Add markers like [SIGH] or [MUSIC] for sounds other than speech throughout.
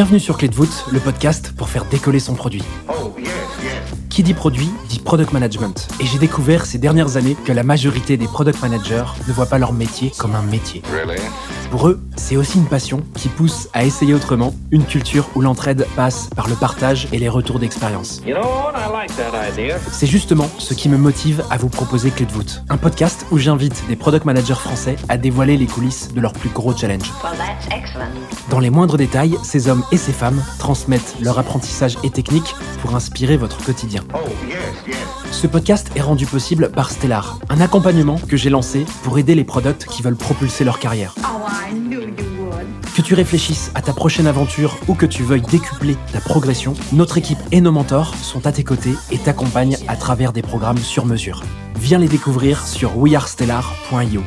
Bienvenue sur Clé de voûte, le podcast pour faire décoller son produit. Qui dit produit dit product management. Et j'ai découvert ces dernières années que la majorité des product managers ne voient pas leur métier comme un métier. Pour eux, c'est aussi une passion qui pousse à essayer autrement, une culture où l'entraide passe par le partage et les retours d'expérience. C'est justement ce qui me motive à vous proposer Clé de voûte, un podcast où j'invite des product managers français à dévoiler les coulisses de leurs plus gros challenges. Dans les moindres détails, ces hommes et ces femmes transmettent leur apprentissage et techniques pour inspirer votre quotidien. Ce podcast est rendu possible par Stellar, un accompagnement que j'ai lancé pour aider les products qui veulent propulser leur carrière. Que tu réfléchisses à ta prochaine aventure ou que tu veuilles décupler ta progression, notre équipe et nos mentors sont à tes côtés et t'accompagnent à travers des programmes sur mesure. Viens les découvrir sur wearestellar.io.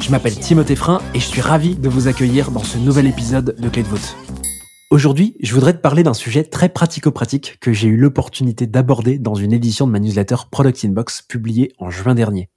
Je m'appelle Timothée Frein et je suis ravi de vous accueillir dans ce nouvel épisode de Clé de voûte. Aujourd'hui, je voudrais te parler d'un sujet très pratico-pratique que j'ai eu l'opportunité d'aborder dans une édition de ma newsletter Product Inbox publiée en juin dernier.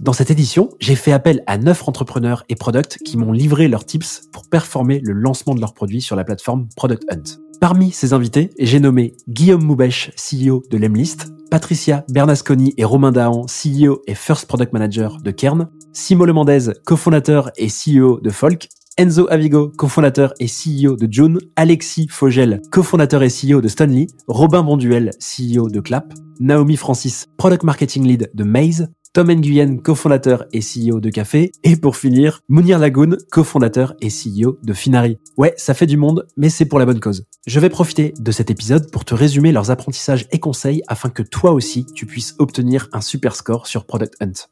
Dans cette édition, j'ai fait appel à 9 entrepreneurs et products qui m'ont livré leurs tips pour performer le lancement de leurs produits sur la plateforme Product Hunt. Parmi ces invités, j'ai nommé Guillaume Moubèche, CEO de Lemlist, Patricia Bernasconi et Romain Dahan, CEO et First Product Manager de Kern, Simon Le Mendez, cofondateur et CEO de Folk, Enzo Avigo, cofondateur et CEO de June, Alexis Fogel, cofondateur et CEO de Stanley, Robin Bonduel, CEO de Clap, Naomi Francis, Product Marketing Lead de Maze, Tom Nguyen, cofondateur et CEO de Café, et pour finir, Mounir Lagoun, cofondateur et CEO de Finari. Ouais, ça fait du monde, mais c'est pour la bonne cause. Je vais profiter de cet épisode pour te résumer leurs apprentissages et conseils afin que toi aussi tu puisses obtenir un super score sur Product Hunt.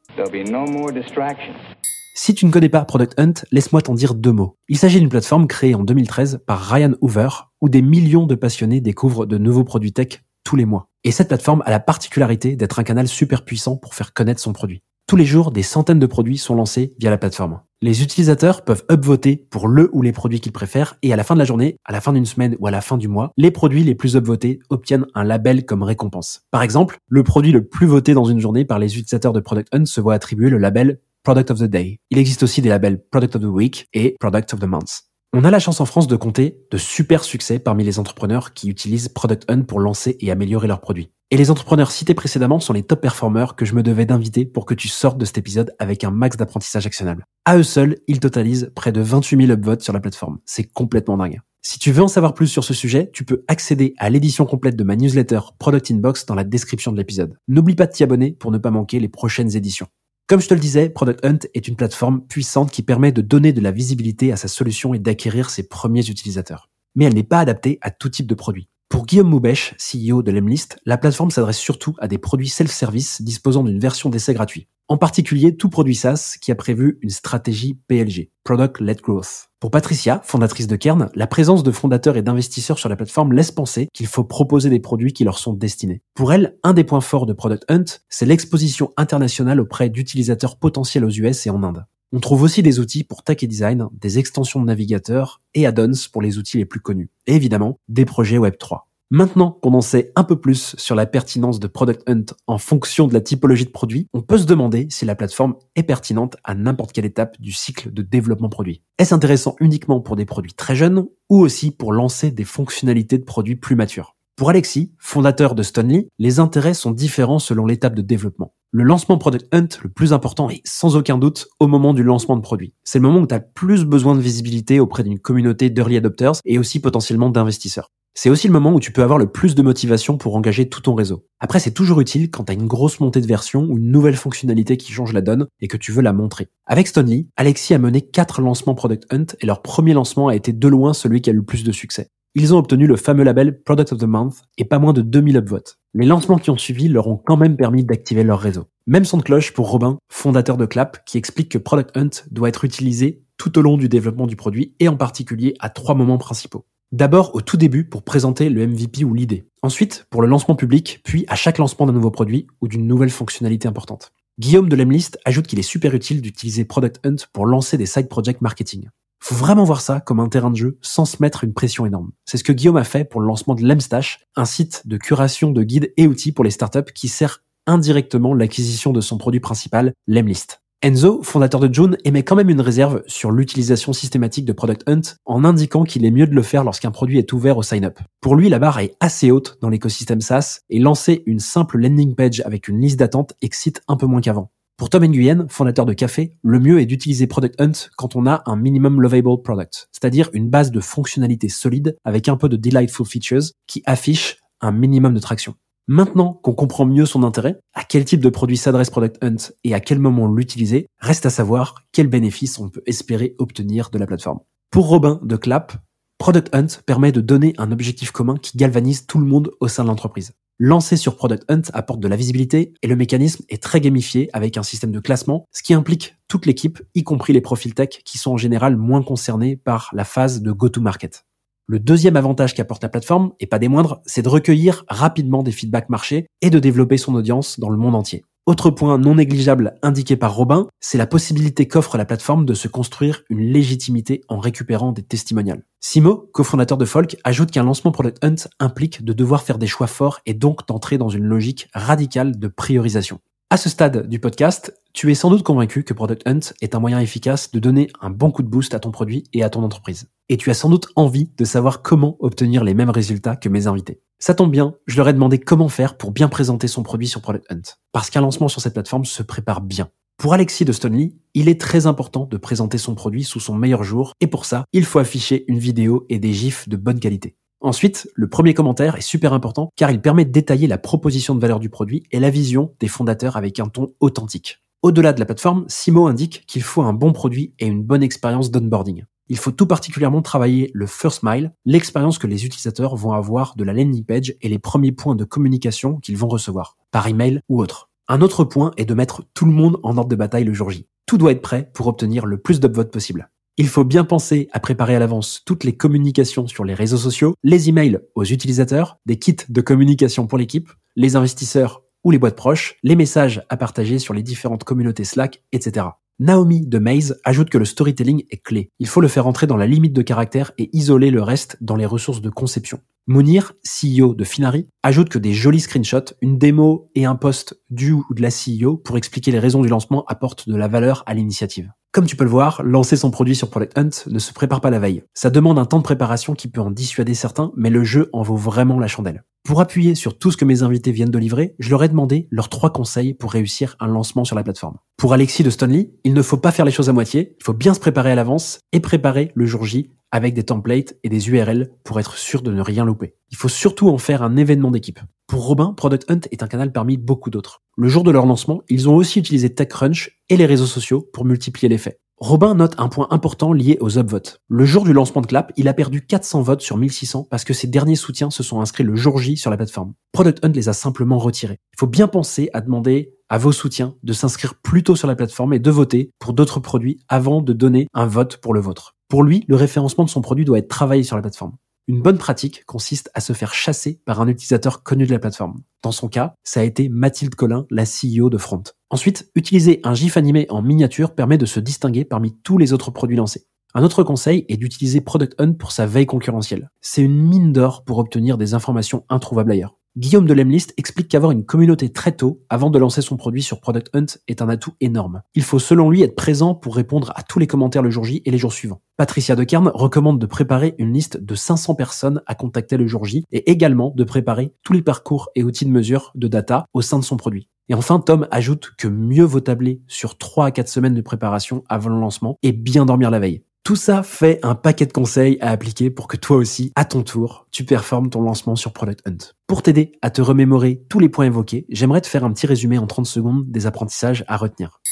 Si tu ne connais pas Product Hunt, laisse-moi t'en dire deux mots. Il s'agit d'une plateforme créée en 2013 par Ryan Hoover, où des millions de passionnés découvrent de nouveaux produits tech les mois. Et cette plateforme a la particularité d'être un canal super puissant pour faire connaître son produit. Tous les jours, des centaines de produits sont lancés via la plateforme. Les utilisateurs peuvent upvoter pour le ou les produits qu'ils préfèrent et à la fin de la journée, à la fin d'une semaine ou à la fin du mois, les produits les plus upvotés obtiennent un label comme récompense. Par exemple, le produit le plus voté dans une journée par les utilisateurs de Product Hunt se voit attribuer le label Product of the Day. Il existe aussi des labels Product of the Week et Product of the Month. On a la chance en France de compter de super succès parmi les entrepreneurs qui utilisent Product Hunt pour lancer et améliorer leurs produits. Et les entrepreneurs cités précédemment sont les top performers que je me devais d'inviter pour que tu sortes de cet épisode avec un max d'apprentissage actionnable. À eux seuls, ils totalisent près de 28 000 upvotes sur la plateforme. C'est complètement dingue. Si tu veux en savoir plus sur ce sujet, tu peux accéder à l'édition complète de ma newsletter Product Inbox dans la description de l'épisode. N'oublie pas de t'y abonner pour ne pas manquer les prochaines éditions. Comme je te le disais, Product Hunt est une plateforme puissante qui permet de donner de la visibilité à sa solution et d'acquérir ses premiers utilisateurs. Mais elle n'est pas adaptée à tout type de produit. Pour Guillaume Moubèche, CEO de Lemlist, la plateforme s'adresse surtout à des produits self-service disposant d'une version d'essai gratuit. En particulier, tout produit SaaS qui a prévu une stratégie PLG, Product Led Growth. Pour Patricia, fondatrice de Kern, la présence de fondateurs et d'investisseurs sur la plateforme laisse penser qu'il faut proposer des produits qui leur sont destinés. Pour elle, un des points forts de Product Hunt, c'est l'exposition internationale auprès d'utilisateurs potentiels aux US et en Inde. On trouve aussi des outils pour tech design, des extensions de navigateurs et add-ons pour les outils les plus connus. Et évidemment, des projets Web3. Maintenant qu'on en sait un peu plus sur la pertinence de Product Hunt en fonction de la typologie de produit, on peut se demander si la plateforme est pertinente à n'importe quelle étape du cycle de développement produit. Est-ce intéressant uniquement pour des produits très jeunes ou aussi pour lancer des fonctionnalités de produits plus matures? Pour Alexis, fondateur de Stonely, les intérêts sont différents selon l'étape de développement. Le lancement Product Hunt, le plus important est sans aucun doute au moment du lancement de produit. C'est le moment où tu as plus besoin de visibilité auprès d'une communauté d'early adopters et aussi potentiellement d'investisseurs. C'est aussi le moment où tu peux avoir le plus de motivation pour engager tout ton réseau. Après, c'est toujours utile quand tu as une grosse montée de version ou une nouvelle fonctionnalité qui change la donne et que tu veux la montrer. Avec Stonely, Alexis a mené 4 lancements Product Hunt et leur premier lancement a été de loin celui qui a eu le plus de succès. Ils ont obtenu le fameux label Product of the Month et pas moins de 2000 upvotes. Les lancements qui ont suivi leur ont quand même permis d'activer leur réseau. Même son de cloche pour Robin, fondateur de Clap, qui explique que Product Hunt doit être utilisé tout au long du développement du produit et en particulier à trois moments principaux. D'abord au tout début pour présenter le MVP ou l'idée. Ensuite pour le lancement public, puis à chaque lancement d'un nouveau produit ou d'une nouvelle fonctionnalité importante. Guillaume de Lemlist ajoute qu'il est super utile d'utiliser Product Hunt pour lancer des side project marketing. Faut vraiment voir ça comme un terrain de jeu sans se mettre une pression énorme. C'est ce que Guillaume a fait pour le lancement de Lemstash, un site de curation de guides et outils pour les startups qui sert indirectement l'acquisition de son produit principal, Lemlist. Enzo, fondateur de June, émet quand même une réserve sur l'utilisation systématique de Product Hunt en indiquant qu'il est mieux de le faire lorsqu'un produit est ouvert au sign-up. Pour lui, la barre est assez haute dans l'écosystème SaaS et lancer une simple landing page avec une liste d'attente excite un peu moins qu'avant. Pour Tom Nguyen, fondateur de Café, le mieux est d'utiliser Product Hunt quand on a un minimum lovable product, c'est-à-dire une base de fonctionnalités solides avec un peu de delightful features qui affiche un minimum de traction. Maintenant qu'on comprend mieux son intérêt, à quel type de produit s'adresse Product Hunt et à quel moment l'utiliser, reste à savoir quels bénéfices on peut espérer obtenir de la plateforme. Pour Robin de Clap, Product Hunt permet de donner un objectif commun qui galvanise tout le monde au sein de l'entreprise. Lancer sur Product Hunt apporte de la visibilité et le mécanisme est très gamifié avec un système de classement, ce qui implique toute l'équipe, y compris les profils tech qui sont en général moins concernés par la phase de go-to-market. Le deuxième avantage qu'apporte la plateforme, et pas des moindres, c'est de recueillir rapidement des feedbacks marché et de développer son audience dans le monde entier. Autre point non négligeable indiqué par Robin, c'est la possibilité qu'offre la plateforme de se construire une légitimité en récupérant des testimonials. Simo, cofondateur de Folk, ajoute qu'un lancement Product Hunt implique de devoir faire des choix forts et donc d'entrer dans une logique radicale de priorisation. À ce stade du podcast, tu es sans doute convaincu que Product Hunt est un moyen efficace de donner un bon coup de boost à ton produit et à ton entreprise. Et tu as sans doute envie de savoir comment obtenir les mêmes résultats que mes invités. Ça tombe bien, je leur ai demandé comment faire pour bien présenter son produit sur Product Hunt. Parce qu'un lancement sur cette plateforme se prépare bien. Pour Alexis de Stonely, il est très important de présenter son produit sous son meilleur jour et pour ça, il faut afficher une vidéo et des gifs de bonne qualité. Ensuite, le premier commentaire est super important car il permet de détailler la proposition de valeur du produit et la vision des fondateurs avec un ton authentique. Au-delà de la plateforme, Simo indique qu'il faut un bon produit et une bonne expérience d'onboarding. Il faut tout particulièrement travailler le first mile, l'expérience que les utilisateurs vont avoir de la landing page et les premiers points de communication qu'ils vont recevoir, par email ou autre. Un autre point est de mettre tout le monde en ordre de bataille le jour J. Tout doit être prêt pour obtenir le plus d'upvotes possible. Il faut bien penser à préparer à l'avance toutes les communications sur les réseaux sociaux, les emails aux utilisateurs, des kits de communication pour l'équipe, les investisseurs ou les boîtes proches, les messages à partager sur les différentes communautés Slack, etc. Naomi de Maze ajoute que le storytelling est clé. Il faut le faire entrer dans la limite de caractère et isoler le reste dans les ressources de conception. Mounir, CEO de Finari, ajoute que des jolis screenshots, une démo et un post du ou de la CEO pour expliquer les raisons du lancement apportent de la valeur à l'initiative. Comme tu peux le voir, lancer son produit sur Product Hunt ne se prépare pas la veille. Ça demande un temps de préparation qui peut en dissuader certains, mais le jeu en vaut vraiment la chandelle. Pour appuyer sur tout ce que mes invités viennent de livrer, je leur ai demandé leurs trois conseils pour réussir un lancement sur la plateforme. Pour Alexis de Stonely, il ne faut pas faire les choses à moitié, il faut bien se préparer à l'avance et préparer le jour J avec des templates et des URL pour être sûr de ne rien louper. Il faut surtout en faire un événement d'équipe. Pour Robin, Product Hunt est un canal parmi beaucoup d'autres. Le jour de leur lancement, ils ont aussi utilisé TechCrunch et les réseaux sociaux pour multiplier l'effet. Robin note un point important lié aux upvotes. Le jour du lancement de Clap, il a perdu 400 votes sur 1600 parce que ses derniers soutiens se sont inscrits le jour J sur la plateforme. Product Hunt les a simplement retirés. Il faut bien penser à demander à vos soutiens de s'inscrire plus tôt sur la plateforme et de voter pour d'autres produits avant de donner un vote pour le vôtre. Pour lui, le référencement de son produit doit être travaillé sur la plateforme. Une bonne pratique consiste à se faire chasser par un utilisateur connu de la plateforme. Dans son cas, ça a été Mathilde Collin, la CEO de Front. Ensuite, utiliser un GIF animé en miniature permet de se distinguer parmi tous les autres produits lancés. Un autre conseil est d'utiliser Product Hunt pour sa veille concurrentielle. C'est une mine d'or pour obtenir des informations introuvables ailleurs. Guillaume de Lemlist explique qu'avoir une communauté très tôt, avant de lancer son produit sur Product Hunt, est un atout énorme. Il faut selon lui être présent pour répondre à tous les commentaires le jour J et les jours suivants. Patricia Decarne recommande de préparer une liste de 500 personnes à contacter le jour J et également de préparer tous les parcours et outils de mesure de data au sein de son produit. Et enfin, Tom ajoute que mieux vaut tabler sur 3 à 4 semaines de préparation avant le lancement et bien dormir la veille. Tout ça fait un paquet de conseils à appliquer pour que toi aussi, à ton tour, tu performes ton lancement sur Product Hunt. Pour t'aider à te remémorer tous les points évoqués, j'aimerais te faire un petit résumé en 30 secondes des apprentissages à retenir.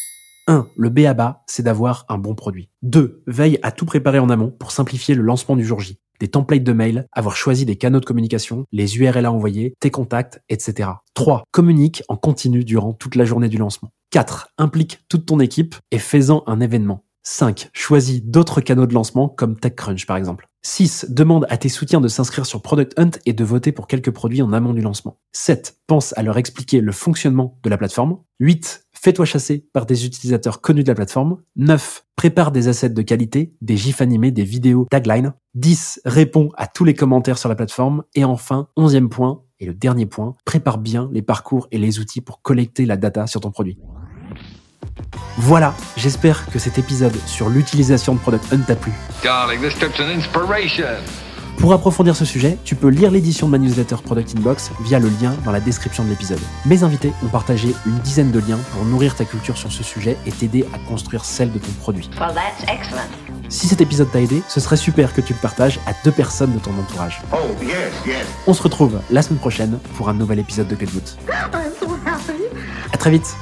1. Le B à bas, c'est d'avoir un bon produit. 2. Veille à tout préparer en amont pour simplifier le lancement du jour J. Des templates de mail, avoir choisi des canaux de communication, les URL à envoyer, tes contacts, etc. 3. Communique en continu durant toute la journée du lancement. 4. Implique toute ton équipe et fais-en un événement. 5. Choisis d'autres canaux de lancement comme TechCrunch par exemple. 6. Demande à tes soutiens de s'inscrire sur Product Hunt et de voter pour quelques produits en amont du lancement. 7. Pense à leur expliquer le fonctionnement de la plateforme. 8. Fais-toi chasser par des utilisateurs connus de la plateforme. 9. Prépare des assets de qualité, des gifs animés, des vidéos, tagline. 10. Réponds à tous les commentaires sur la plateforme. Et enfin, onzième point, et le dernier point, prépare bien les parcours et les outils pour collecter la data sur ton produit. Voilà, j'espère que cet épisode sur l'utilisation de Product Hunt t'a plu. Pour approfondir ce sujet, tu peux lire l'édition de ma newsletter Product Inbox via le lien dans la description de l'épisode. Mes invités ont partagé une dizaine de liens pour nourrir ta culture sur ce sujet et t'aider à construire celle de ton produit. Well, that's excellent. Si cet épisode t'a aidé, ce serait super que tu le partages à deux personnes de ton entourage. Oh, yes, yes. On se retrouve la semaine prochaine pour un nouvel épisode de Code Boot. [LAUGHS] I'm so happy. À très vite